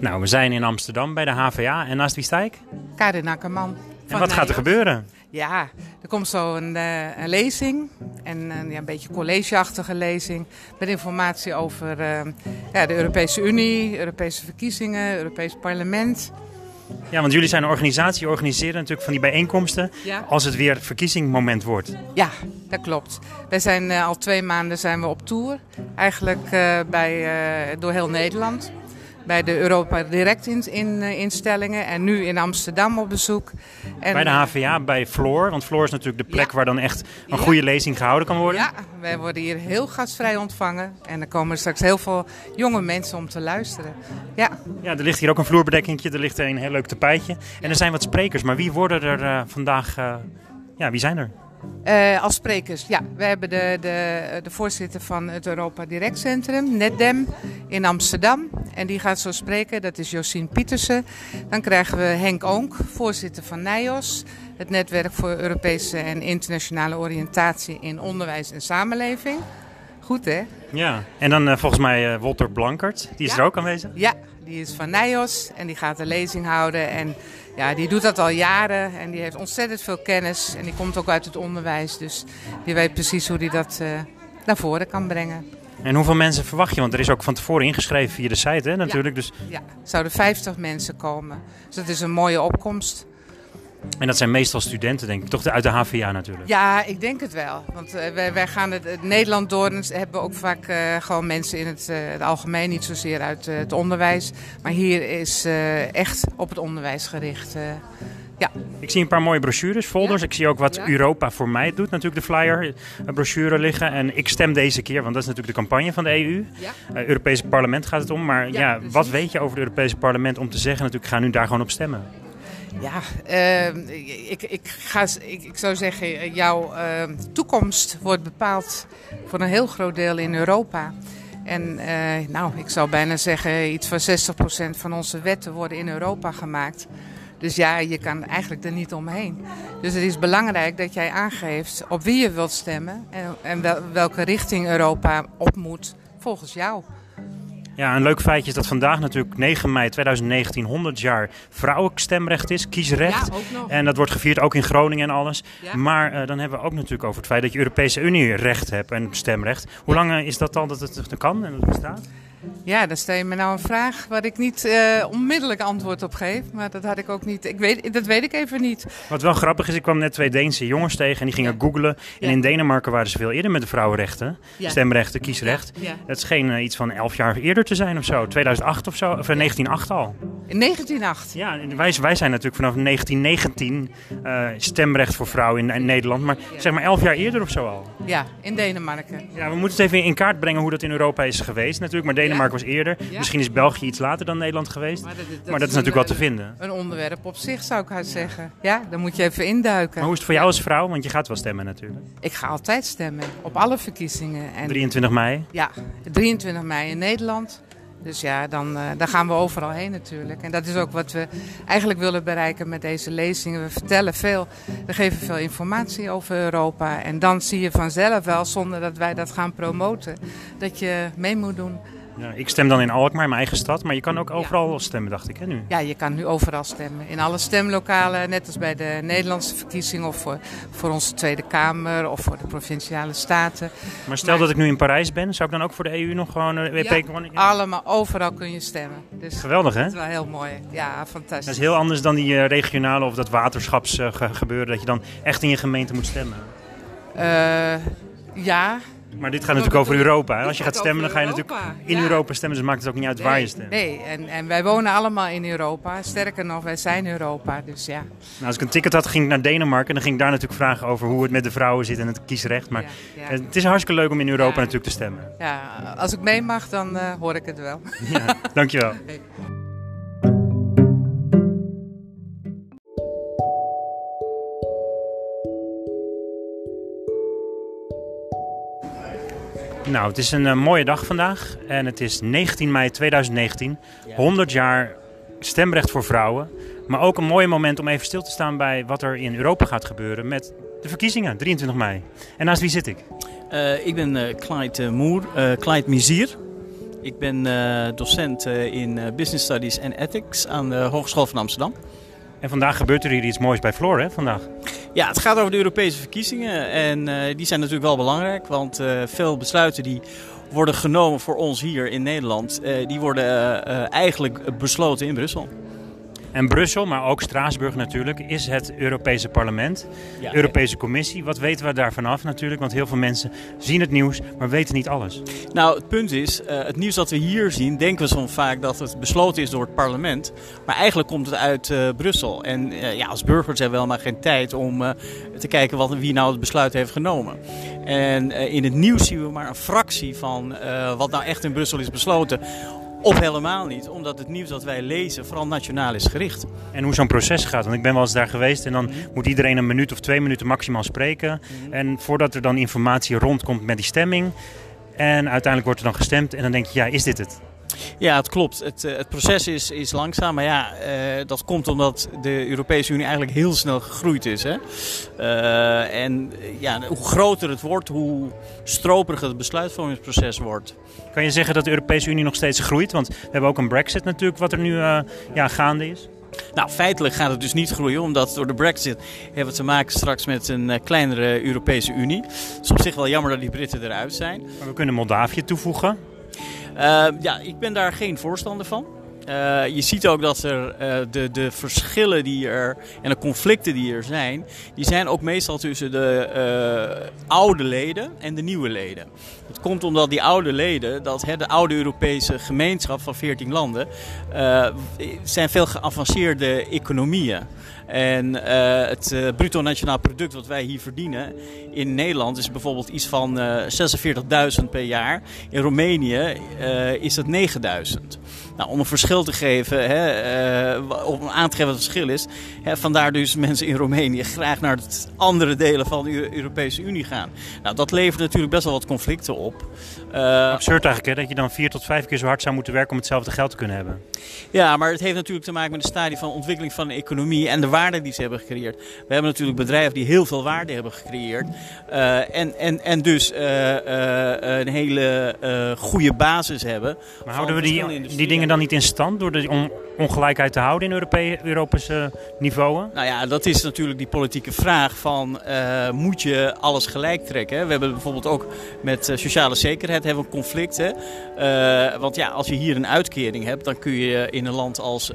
Nou, we zijn in Amsterdam bij de HVA en naast wie sta ik? Karin Akkerman. En wat gaat er gebeuren? Ja, er komt zo een, uh, een lezing. En uh, ja, een beetje collegeachtige lezing. Met informatie over uh, ja, de Europese Unie, Europese verkiezingen, Europees Parlement. Ja, want jullie zijn een organisatie, organiseren natuurlijk van die bijeenkomsten Ja. als het weer verkiezingmoment wordt. Ja, dat klopt. Wij zijn al twee maanden zijn we op tour. Eigenlijk bij, door heel Nederland. Bij de Europa Direct in, in, instellingen en nu in Amsterdam op bezoek. En, bij de HVA, bij Floor. Want Floor is natuurlijk de plek Ja. waar dan echt een Ja. goede lezing gehouden kan worden. Ja, wij worden hier heel gastvrij ontvangen. En er komen straks heel veel jonge mensen om te luisteren. Ja, Ja, er ligt hier ook een vloerbedekkingje, er ligt een heel leuk tapijtje. En er zijn wat sprekers, maar wie worden er eh, vandaag... eh, ja, wie zijn er? Eh, als sprekers, ja. We hebben de, de, de voorzitter van het Europa Direct Centrum, NetDem, in Amsterdam. En die gaat zo spreken, dat is Josien Pietersen. Dan krijgen we Henk Oonk, voorzitter van NIOS. Het Netwerk voor Europese en Internationale Oriëntatie in Onderwijs en Samenleving. Goed hè? Ja. En dan eh, volgens mij eh, Walter Blankert, die is Ja. er ook aanwezig. Ja, die is van NIOS en die gaat een lezing houden. En ja, die doet dat al jaren en die heeft ontzettend veel kennis. En die komt ook uit het onderwijs, dus die weet precies hoe die dat eh, naar voren kan brengen. En hoeveel mensen verwacht je? Want er is ook van tevoren ingeschreven via de site, hè, natuurlijk. Dus, Ja, er zouden 50 mensen komen. Dus dat is een mooie opkomst. En dat zijn meestal studenten, denk ik. Toch uit de HVA natuurlijk. Ja, ik denk het wel. Want eh, wij, wij gaan het, het Nederland door en hebben ook vaak eh, gewoon mensen in het, eh, het algemeen, niet zozeer uit het onderwijs. Maar hier is echt op het onderwijs gericht. ja. Ik zie een paar mooie brochures, folders. Ja. Ik zie ook wat Ja. Europa voor mij doet, natuurlijk de flyer, een brochure liggen. En ik stem deze keer, want dat is natuurlijk de campagne van de EU. Ja. Europese parlement gaat het om. Maar ja, wat weet je over het Europese parlement om te zeggen? Natuurlijk, ga nu daar gewoon op stemmen. Ja, eh, ik, ik, ga, ik, zou zeggen, jouw eh, toekomst wordt bepaald voor een heel groot deel in Europa. En eh, nou, ik zou bijna zeggen, iets van 60% van onze wetten worden in Europa gemaakt. Dus ja, je kan eigenlijk er niet omheen. Dus het is belangrijk dat jij aangeeft op wie je wilt stemmen en, en wel- welke richting Europa op moet volgens jou. Ja, een leuk feitje is dat vandaag natuurlijk 9 mei 2019 100 jaar vrouwelijk stemrecht is, kiesrecht. Ja, ook nog. En dat wordt gevierd ook in Groningen en alles. Ja. Maar eh, dan hebben we ook natuurlijk over het feit dat je Europese Unie recht hebt en stemrecht. Hoe lang eh, is dat al dat het kan en dat het bestaat? Ja, dan stel je me nou een vraag waar ik niet eh, onmiddellijk antwoord op geef. Maar dat had ik ook niet. Ik weet, dat weet ik even niet. Wat wel grappig is, ik kwam net twee Deense jongens tegen en die gingen googlen. En Ja. in Denemarken waren ze veel eerder met de vrouwenrechten. Ja. Stemrechten, kiesrecht. Ja. Het scheen eh, iets van 11 jaar eerder te zijn of zo. 2008 of zo, of eh, 1908 al. In 1908. Ja, wij, wij zijn natuurlijk vanaf 1919 eh, stemrecht voor vrouwen in, in Nederland. Maar zeg maar 11 jaar eerder of zo al. Ja, in Denemarken. Ja, we moeten het even in kaart brengen hoe dat in Europa is geweest natuurlijk. Maar Denemarken was eerder. Misschien is België iets later dan Nederland geweest. Maar dat, dat, is natuurlijk wel te vinden. Een onderwerp op zich zou ik haar zeggen. Ja, dan moet je even induiken. Maar hoe is het voor jou als vrouw? Want je gaat wel stemmen natuurlijk. Ik ga altijd stemmen op alle verkiezingen. En 23 mei. ja, 23 mei in Nederland. Dus ja, dan, eh, dan gaan we overal heen natuurlijk. En dat is ook wat we eigenlijk willen bereiken met deze lezingen. We vertellen veel, we geven veel informatie over Europa. En dan zie je vanzelf wel, zonder dat wij dat gaan promoten, dat je mee moet doen. Ja, ik stem dan in Alkmaar, mijn eigen stad. Maar je kan ook overal stemmen, dacht ik, hè, nu. Ja, je kan nu overal stemmen. In alle stemlokalen, net als bij de Nederlandse verkiezingen of voor, voor onze Tweede Kamer of voor de provinciale staten. Maar stel dat ik nu in Parijs ben, zou ik dan ook voor de EU nog gewoon WP... Ja, gewoon- allemaal, overal kun je stemmen. Dus Geweldig, hè? dat is wel heel mooi. Ja, fantastisch. Dat is heel anders dan die eh, regionale of dat waterschapsgebeuren. dat je dan echt in je gemeente moet stemmen. Eh, ja. Maar dit gaat natuurlijk over Europa. Hè? Als je gaat stemmen, dan ga je natuurlijk in ja. Europa stemmen. Dus maakt het ook niet uit waar je stemt. Nee, en, en wij wonen allemaal in Europa. Sterker nog, wij zijn Europa. Dus ja. Nou, als ik een ticket had, ging ik naar Denemarken. En dan ging ik daar natuurlijk vragen over hoe het met de vrouwen zit en het kiesrecht. Maar Ja, ja. het is hartstikke leuk om in Europa natuurlijk te stemmen. ja, als ik mee mag, dan eh, hoor ik het wel. Ja, dankjewel. Nou, het is een eh, mooie dag vandaag en het is 19 mei 2019. 100 jaar stemrecht voor vrouwen. Maar ook een mooi moment om even stil te staan bij wat er in Europa gaat gebeuren met de verkiezingen, 23 mei. En naast wie zit ik? Eh, ik ben eh, Clyde Moer, Clyde Mizier. Ik ben docent in Business Studies en Ethics aan de Hogeschool van Amsterdam. En vandaag gebeurt er hier iets moois bij Floor, hè, vandaag? Ja, het gaat over de Europese verkiezingen. En die zijn natuurlijk wel belangrijk, want veel besluiten die worden genomen voor ons hier in Nederland, die worden eigenlijk besloten in Brussel. En Brussel, maar ook Straatsburg natuurlijk, is het Europese parlement. Ja, Europese Commissie. Wat weten we daarvan af natuurlijk? Want heel veel mensen zien het nieuws, maar weten niet alles. Nou, het punt is, uh, het nieuws dat we hier zien, denken we soms vaak dat het besloten is door het parlement. Maar eigenlijk komt het uit uh, Brussel. En uh, ja, als burgers hebben we helemaal geen tijd om te kijken wat, wie nou het besluit heeft genomen. En in het nieuws zien we maar een fractie van wat nou echt in Brussel is besloten. Of helemaal niet, omdat het nieuws dat wij lezen vooral nationaal is gericht. En hoe zo'n proces gaat. Want ik ben wel eens daar geweest en dan mhm. moet iedereen een minuut of twee minuten maximaal spreken. Mhm. En voordat er dan informatie rondkomt met die stemming. En uiteindelijk wordt er dan gestemd en dan denk je, ja, is dit het? Ja, het klopt. Het, eh, het proces is, is langzaam. Maar ja, uh, dat komt omdat de Europese Unie eigenlijk heel snel gegroeid is. Hè? Uh, en ja, hoe groter het wordt, hoe stroperiger het besluitvormingsproces wordt. Kan je zeggen dat de Europese Unie nog steeds groeit? Want we hebben ook een brexit natuurlijk wat er nu ja, gaande is. Nou, feitelijk gaat het dus niet groeien, omdat door de Brexit hebben we te maken straks met een kleinere Europese Unie. Het is op zich wel jammer dat die Britten eruit zijn. Maar we kunnen Moldavië toevoegen. Uh, ja, ik ben daar geen voorstander van. Uh, je ziet ook dat er uh, de, de verschillen die er en de conflicten die er zijn, die zijn ook meestal tussen de oude leden en de nieuwe leden. Het komt omdat die oude leden, dat hè, de oude Europese gemeenschap van 14 landen, zijn veel geavanceerde economieën. En uh, het uh, bruto nationaal product wat wij hier verdienen in Nederland is bijvoorbeeld iets van uh, eh, 46.000 per jaar. In Roemenië is dat 9.000. Nou, om een verschil te geven, hè, om aan te geven wat het verschil is. Hè, vandaar dus mensen in Roemenië graag naar het andere delen van de Europese Unie gaan. Nou, dat levert natuurlijk best wel wat conflicten op. Absurd eigenlijk hè, dat je dan vier tot vijf keer zo hard zou moeten werken om hetzelfde geld te kunnen hebben. Ja, maar het heeft natuurlijk te maken met de stadium van ontwikkeling van de economie en de waarde die ze hebben gecreëerd. We hebben natuurlijk bedrijven die heel veel waarde hebben gecreëerd. Uh, en, en, en dus uh, uh, een hele goede basis hebben. Maar houden we die, die dingen dan niet in stand door de on ongelijkheid te houden in Europe Europese niveau? Nou ja, dat is natuurlijk die politieke vraag van moet je alles gelijk trekken? We hebben bijvoorbeeld ook met sociale zekerheid hebben een conflict. Hè? want ja, als je hier een uitkering hebt, dan kun je in een land als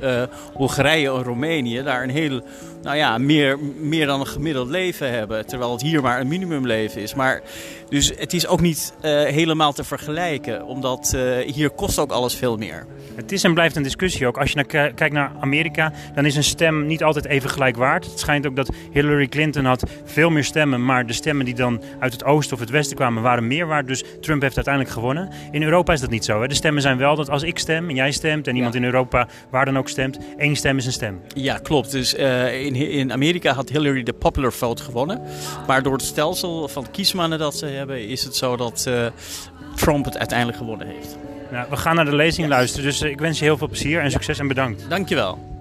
Hongarije of Roemenië daar een heel nou ja, meer, meer dan een gemiddeld leven hebben. Terwijl het hier maar een minimumleven is. Maar, dus het is ook niet uh, helemaal te vergelijken. Omdat uh, hier kost ook alles veel meer. Het is en blijft een discussie ook. Als je naar, kijkt naar Amerika, dan is een stem niet altijd even gelijk waard. Het schijnt ook dat Hillary Clinton had veel meer stemmen. Maar de stemmen die dan uit het oosten of het westen kwamen, waren meer waard. Dus Trump heeft uiteindelijk gewonnen. In Europa is dat niet zo. Hè? De stemmen zijn wel dat als ik stem en jij stemt en iemand in Europa waar dan ook stemt, één stem is een stem. Ja, klopt. Dus uh, in, in Amerika had Hillary de popular vote gewonnen. Maar door het stelsel van kiesmannen dat ze hebben, is het zo dat uh, Trump het uiteindelijk gewonnen heeft. Nou, we gaan naar de lezing luisteren, dus eh, ik wens je heel veel plezier en succes en bedankt. Dankjewel.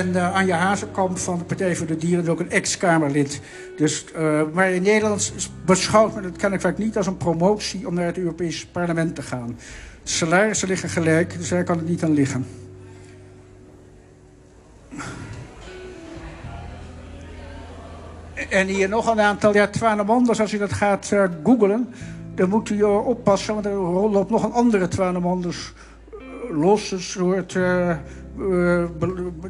En uh, Anja Hazekamp van de Partij voor de Dieren ook een ex-Kamerlid. Dus, uh, maar in Nederland beschouwt men het kennelijk niet als een promotie om naar het Europese parlement te gaan. Salarissen liggen gelijk, dus daar kan het niet aan liggen. En hier nog een aantal, ja, Twanemonders, als u dat gaat uh, googlen, dan moet u oppassen, want er loopt nog een andere Twanemonders los, een soort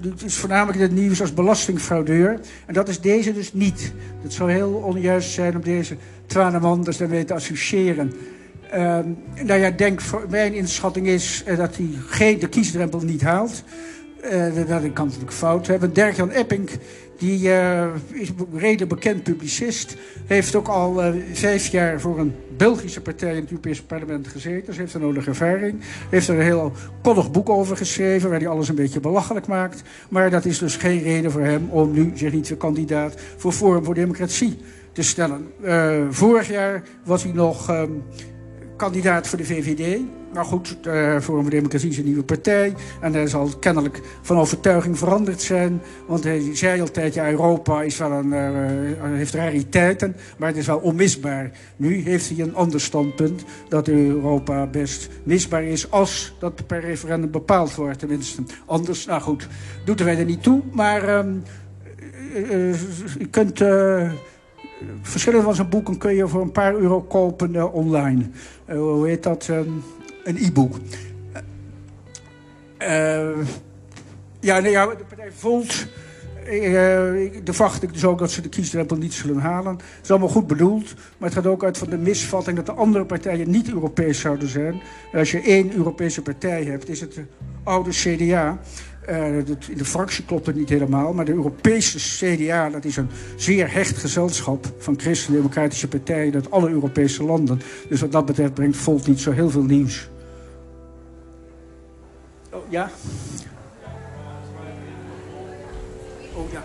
het is voornamelijk in het nieuws als belastingfraudeur. En dat is deze dus niet. Het zou heel onjuist zijn om deze Twanemanders daarmee te associëren. Uh, nou ja, denk, mijn inschatting is uh, dat hij geen, de kiesdrempel niet haalt. Uh, dat kan natuurlijk fout hebben. Dirk-Jan Epping die uh, is een redelijk bekend publicist. Heeft ook al uh, vijf jaar voor een Belgische partij in het Europese parlement gezeten. Dus heeft er nodige ervaring. Heeft er een heel koddig boek over geschreven... waar hij alles een beetje belachelijk maakt. Maar dat is dus geen reden voor hem om nu zich niet weer kandidaat... voor Forum voor Democratie te stellen. Vorig jaar was hij nog... Um, kandidaat voor de VVD. Nou goed, uh, voor Democratie is een nieuwe partij. En hij zal kennelijk van overtuiging veranderd zijn. Want hij zei altijd, ja, Europa is wel een, uh, heeft rariteiten, maar het is wel onmisbaar. Nu heeft hij een ander standpunt, dat Europa best misbaar is... als dat per referendum bepaald wordt, tenminste. Anders, nou goed, doet wij er niet toe. Maar je kunt... verschillende van zijn boeken kun je voor een paar euro kopen online. hoe heet dat? Um, een e-book. Uh, ja, nee, ja, de partij Volt... De verwacht ik dus ook dat ze de kiesdrempel niet zullen halen. Het is allemaal goed bedoeld, maar het gaat ook uit van de misvatting dat de andere partijen niet Europees zouden zijn. Als je één Europese partij hebt, is het de oude CDA. Uh, in de fractie klopt het niet helemaal, maar de Europese CDA, dat is een zeer hecht gezelschap van christen-democratische partijen uit alle Europese landen. Dus wat dat betreft brengt Volt niet zo heel veel nieuws. Oh ja? Oh ja.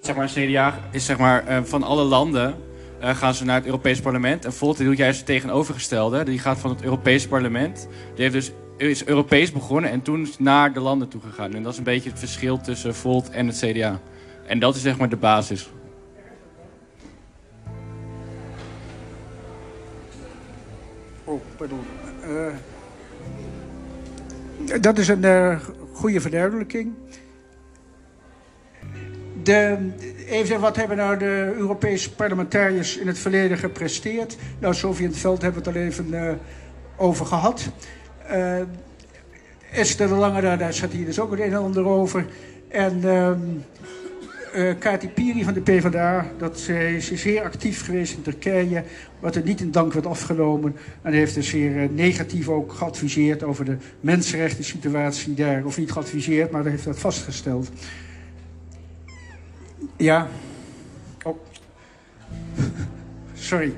Zeg maar, CDA is zeg maar uh, van alle landen uh, gaan ze naar het Europees Parlement. En Volt doet juist het tegenovergestelde. Die gaat van het Europees Parlement. Die heeft dus is Europees begonnen en toen naar de landen toe gegaan. En dat is een beetje het verschil tussen Volt en het CDA. En dat is zeg maar de basis. Oh, pardon. Uh, dat is een uh, goede verduidelijking. De, even wat hebben nou de Europese parlementariërs in het verleden gepresteerd? Nou, Sofie in het veld hebben we het al even uh, over gehad. Uh, Esther de Lange, daar zat hier dus ook het een en ander over. En uh, uh, Piri van de PvdA, dat zij is zeer actief geweest in Turkije, wat er niet in dank werd afgenomen. En heeft dus zeer uh, negatief ook geadviseerd over de mensenrechten situatie daar. Of niet geadviseerd, maar heeft dat vastgesteld. Ja. Oh. Sorry.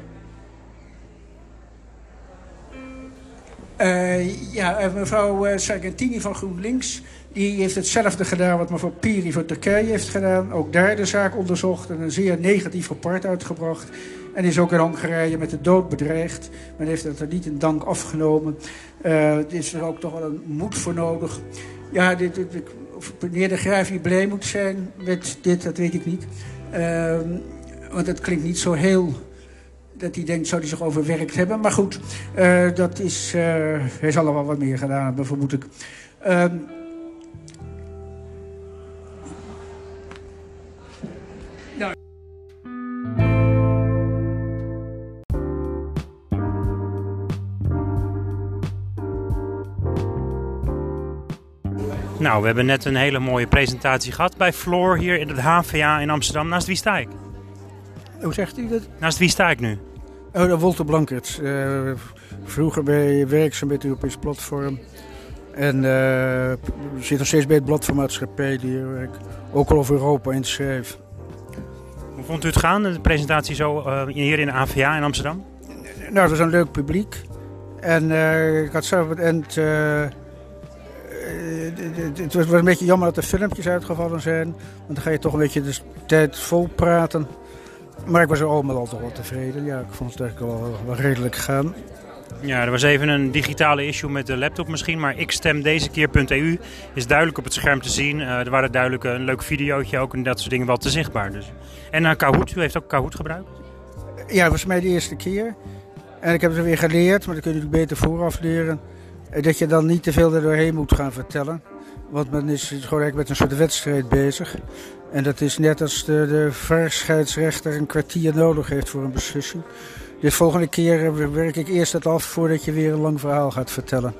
Uh, ja, mevrouw uh, Sargentini van GroenLinks... die heeft hetzelfde gedaan wat mevrouw Piri van Turkije heeft gedaan. Ook daar de zaak onderzocht en een zeer negatief rapport uitgebracht. En is ook in Hongarije met de dood bedreigd. Men heeft het er niet in dank afgenomen. Uh, er is er ook toch wel een moed voor nodig. Ja, dit, of meneer de Graaf hier blij moet zijn met dit, dat weet ik niet. want het klinkt niet zo heel dat hij denkt, zou hij zich overwerkt hebben. Maar goed, uh, dat is, uh, hij zal er wel wat meer gedaan hebben, vermoed ik. Uh, nou. Nou, we hebben net een hele mooie presentatie gehad bij Floor hier in het HVA in Amsterdam. Naast wie sta ik? Hoe zegt u dat? Naast wie sta ik nu? Oh, Wolter Blankert. Uh, vroeger bij werkzaam bij het Europees Platform. En uh, zit nog steeds bij het Blad van Maatschappij, die ik ook al over Europa in schrijf. Hoe vond u het gaan, de presentatie zo uh, hier in de AVA in Amsterdam? Nou, het was een leuk publiek. En ik had zelf het eind... het was een beetje jammer dat de filmpjes uitgevallen zijn. Want dan ga je toch een beetje de tijd vol praten. Maar ik was er allemaal al toch wel tevreden. Ja, ik vond het eigenlijk wel, wel redelijk gaan. Ja, er was even een digitale issue met de laptop misschien, maar ik stem deze keer.eu is duidelijk op het scherm te zien. Uh, er waren duidelijk een leuk videootje ook en dat soort dingen wel te zichtbaar. Dus. En uh, Kahoot, u heeft ook Kahoot gebruikt? Ja, dat was mij de eerste keer. En ik heb het weer geleerd, maar dat kun je natuurlijk beter vooraf leren. Dat je dan niet te veel er doorheen moet gaan vertellen. Want men is gewoon eigenlijk met een soort wedstrijd bezig. En dat is net als de, de verscheidsrechter een kwartier nodig heeft voor een beslissing. De volgende keer eh, werk ik eerst het af voordat je weer een lang verhaal gaat vertellen.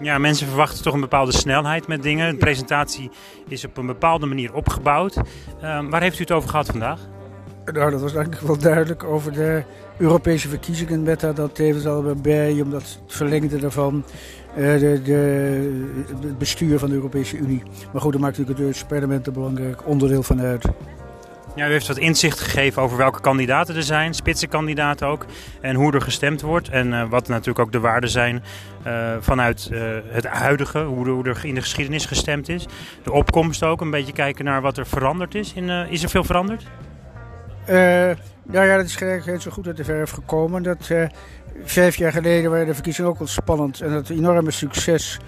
Ja, mensen verwachten toch een bepaalde snelheid met dingen. De presentatie is op een bepaalde manier opgebouwd. Uh, waar heeft u het over gehad vandaag? Nou, dat was eigenlijk wel duidelijk over de Europese verkiezingen met daar dat tevens al bij, omdat het verlengde daarvan de, de, het bestuur van de Europese Unie. Maar goed, daar maakt natuurlijk het parlement een belangrijk onderdeel van uit. Ja, u heeft wat inzicht gegeven over welke kandidaten er zijn, spitsenkandidaten ook, en hoe er gestemd wordt. En uh, wat natuurlijk ook de waarden zijn uh, vanuit uh, het huidige, hoe, hoe, er in de geschiedenis gestemd is. De opkomst ook, een beetje kijken naar wat er veranderd is. In, is er veel veranderd? Nou ja, dat is zo goed uit de verf gekomen. Dat, uh, vijf jaar geleden waren de verkiezingen ook al spannend. En het enorme succes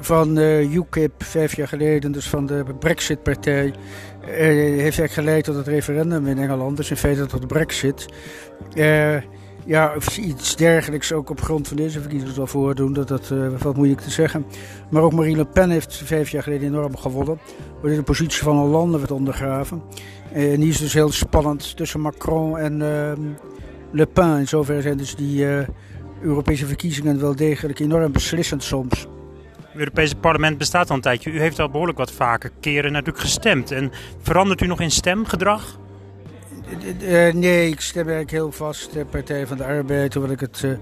van uh, UKIP vijf jaar geleden, dus van de Brexit-partij, uh, heeft eigenlijk geleid tot het referendum in Engeland. Dus in feite tot de Brexit. Uh, ja, of iets dergelijks ook op grond van deze verkiezingen zal voordoen, dat, dat valt moeilijk te zeggen. Maar ook Marine Le Pen heeft vijf jaar geleden enorm gewonnen, waardoor de positie van een landen werd ondergraven. en die is dus heel spannend tussen Macron en ehm, Le Pen. In zoverre zijn dus die Europese verkiezingen wel degelijk enorm beslissend soms. Het Europese parlement bestaat al een tijdje. U heeft al behoorlijk wat vaker keren natuurlijk gestemd. En verandert u nog in stemgedrag? Uh, nee, ik stem eigenlijk heel vast de Partij van de Arbeid. Hoewel ik het uh,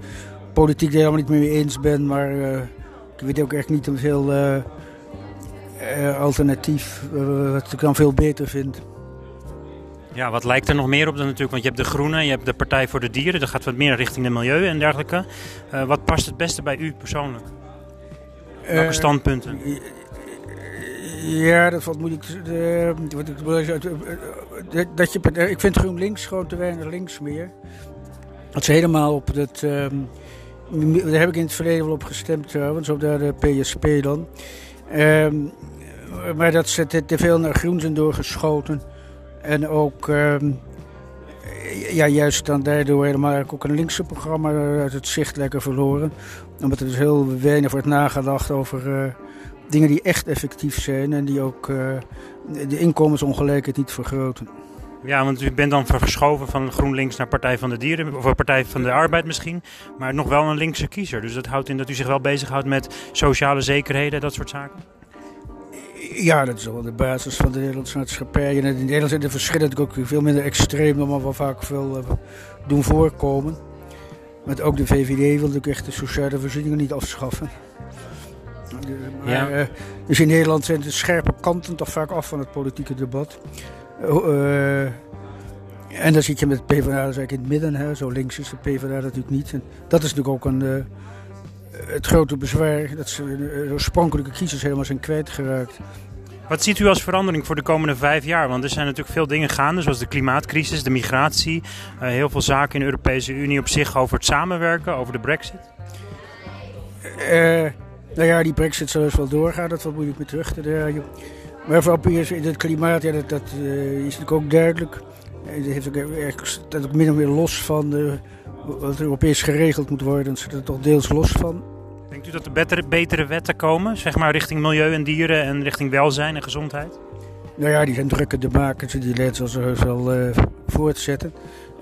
politiek helemaal niet mee eens ben. Maar uh, ik weet ook echt niet een veel alternatief. wat ik dan veel beter vind. Ja, wat lijkt er nog meer op dan natuurlijk? Want je hebt de Groenen, je hebt de Partij voor de Dieren. Dat gaat wat meer richting de milieu en dergelijke. wat past het beste bij u persoonlijk? Welke standpunten? Ja, dat valt moeilijk. Dat je, ik vind GroenLinks gewoon te weinig links meer. Dat is helemaal op het. Um, daar heb ik in het verleden wel op gestemd trouwens, op de PSP dan. Um, maar dat ze te, veel naar groen zijn doorgeschoten. En ook. Um, ja, juist dan daardoor helemaal ook een linkse programma uit het zicht lekker verloren. Omdat er dus heel weinig wordt nagedacht over uh, dingen die echt effectief zijn en die ook uh, de inkomensongelijkheid niet vergroten. Ja, want u bent dan verschoven van GroenLinks naar Partij van de Dieren, of Partij van de Arbeid misschien, maar nog wel een linkse kiezer. Dus dat houdt in dat u zich wel bezighoudt met sociale zekerheden, dat soort zaken? Ja, dat is wel de basis van de Nederlandse maatschappij. En in Nederland zijn de verschillen natuurlijk ook veel minder extreem dan wat vaak veel uh, doen voorkomen. Maar ook de VVD wil natuurlijk echt de sociale voorzieningen niet afschaffen. Ja. uh, dus in Nederland zijn de scherpe kanten toch vaak af van het politieke debat. Uh, en dan zit je met PvdA dus eigenlijk in het midden. Hè. Zo links is de PvdA natuurlijk niet. En dat is natuurlijk ook een het grote bezwaar dat ze de oorspronkelijke kiezers helemaal zijn kwijtgeraakt. Wat ziet u als verandering voor de komende vijf jaar? Want er zijn natuurlijk veel dingen gaande, zoals de klimaatcrisis, de migratie. Uh, heel veel zaken in de Europese Unie op zich over het samenwerken, over de brexit. Uh, nou ja, die brexit zal dus wel doorgaan, dat valt moeilijk meer terug te draaien. Maar voor in het klimaat, ja, dat, dat uh, is natuurlijk ook duidelijk. Het heeft ook, dat ook min of meer los van de, wat Europees geregeld moet worden. Ze zitten er toch deels los van. Denkt u dat er betere, betere wetten komen, zeg maar richting milieu en dieren en richting welzijn en gezondheid? Nou ja, die zijn drukker te maken, die leiden zal ze wel uh, voortzetten.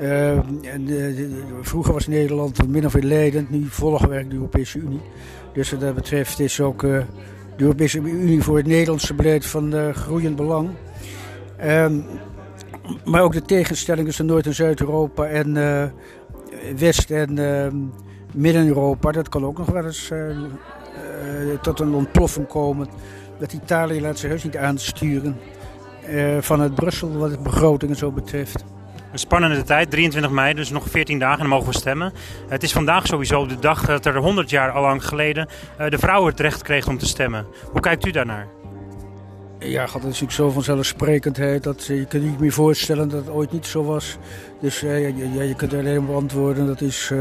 Uh, en, uh, vroeger was Nederland min of meer leidend, nu volgen we de Europese Unie. Dus wat dat betreft is ook de Europese Unie voor het Nederlandse beleid van groeiend belang. Ehm, maar ook de tegenstelling tussen Noord- en Zuid-Europa en West- en ehm, Midden-Europa, dat kan ook nog wel eens uh, uh, tot een ontploffing komen. Dat Italië laat zich heus niet aansturen uh, vanuit Brussel wat het begrotingen zo betreft. Een spannende tijd, 23 mei, dus nog 14 dagen en dan mogen we stemmen. Het is vandaag sowieso de dag dat er 100 jaar al lang geleden de vrouwen het recht kregen om te stemmen. Hoe kijkt u daarnaar? Ja, is natuurlijk zo vanzelfsprekendheid dat je kunt niet meer voorstellen dat het ooit niet zo was. Dus ja, je, je kunt alleen maar antwoorden dat is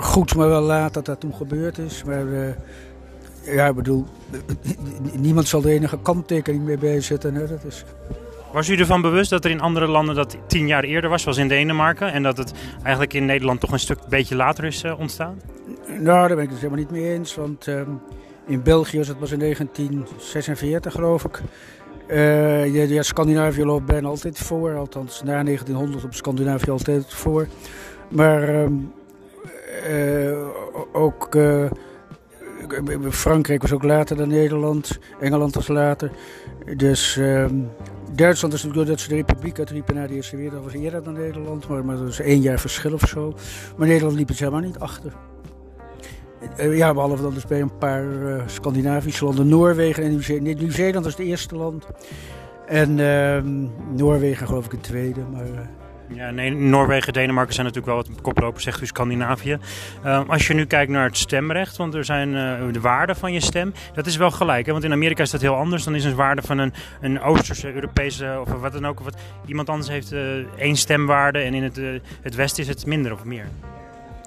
goed, maar wel laat dat dat toen gebeurd is. Maar uh, ja, ik bedoel, niemand zal er enige kanttekening mee bijzetten. Hè? Dat is... Was u ervan bewust dat er in andere landen dat tien jaar eerder was, zoals in Denemarken? En dat het eigenlijk in Nederland toch een stuk beetje later is uh, ontstaan? Nou, daar ben ik het helemaal niet mee eens. Want uh, in België was het was in 1946, geloof ik. Uh, ja, Scandinavië loopt bijna altijd voor. Althans, na 1900 op Scandinavië altijd voor. Maar ehm, uh, ook uh, Frankrijk was ook later dan Nederland. Engeland was later. Dus uh, Duitsland is natuurlijk doordat ze de republiek uitriepen na de Eerste Wereldoorlog was eerder dan Nederland. Maar, maar dat is één jaar verschil of zo. Maar Nederland liep het helemaal niet achter. Uh, ja, behalve dan dus bij een paar uh, Scandinavische landen. Noorwegen en Nieuw-Zeeland. Nieuw-Zeeland was het eerste land. En uh, Noorwegen geloof ik het tweede. Maar Ja, nee, Noorwegen, Denemarken zijn natuurlijk wel wat koplopers, zegt u Scandinavië. Als je nu kijkt naar het stemrecht, want er zijn de waarden van je stem, dat is wel gelijk. Hè? Want in Amerika is dat heel anders. Dan is een waarde van een, een Oosterse, Europese of wat dan ook. Of wat, iemand anders heeft één stemwaarde en in het, het Westen is het minder of meer.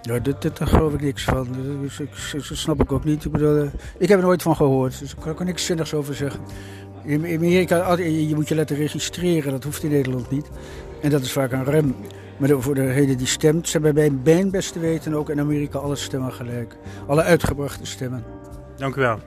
Ja, dit, daar geloof ik niks van. Dus ik, dat snap ik ook niet. Ik, bedoel, ik heb er nooit van gehoord, dus ik kan er niks zinnigs over zeggen. In Amerika, je moet je laten registreren, dat hoeft in Nederland niet. En dat is vaak een rem. Maar voor degene die stemt, zijn bij mijn best te weten ook in Amerika alle stemmen gelijk. Alle uitgebrachte stemmen. Dank u wel.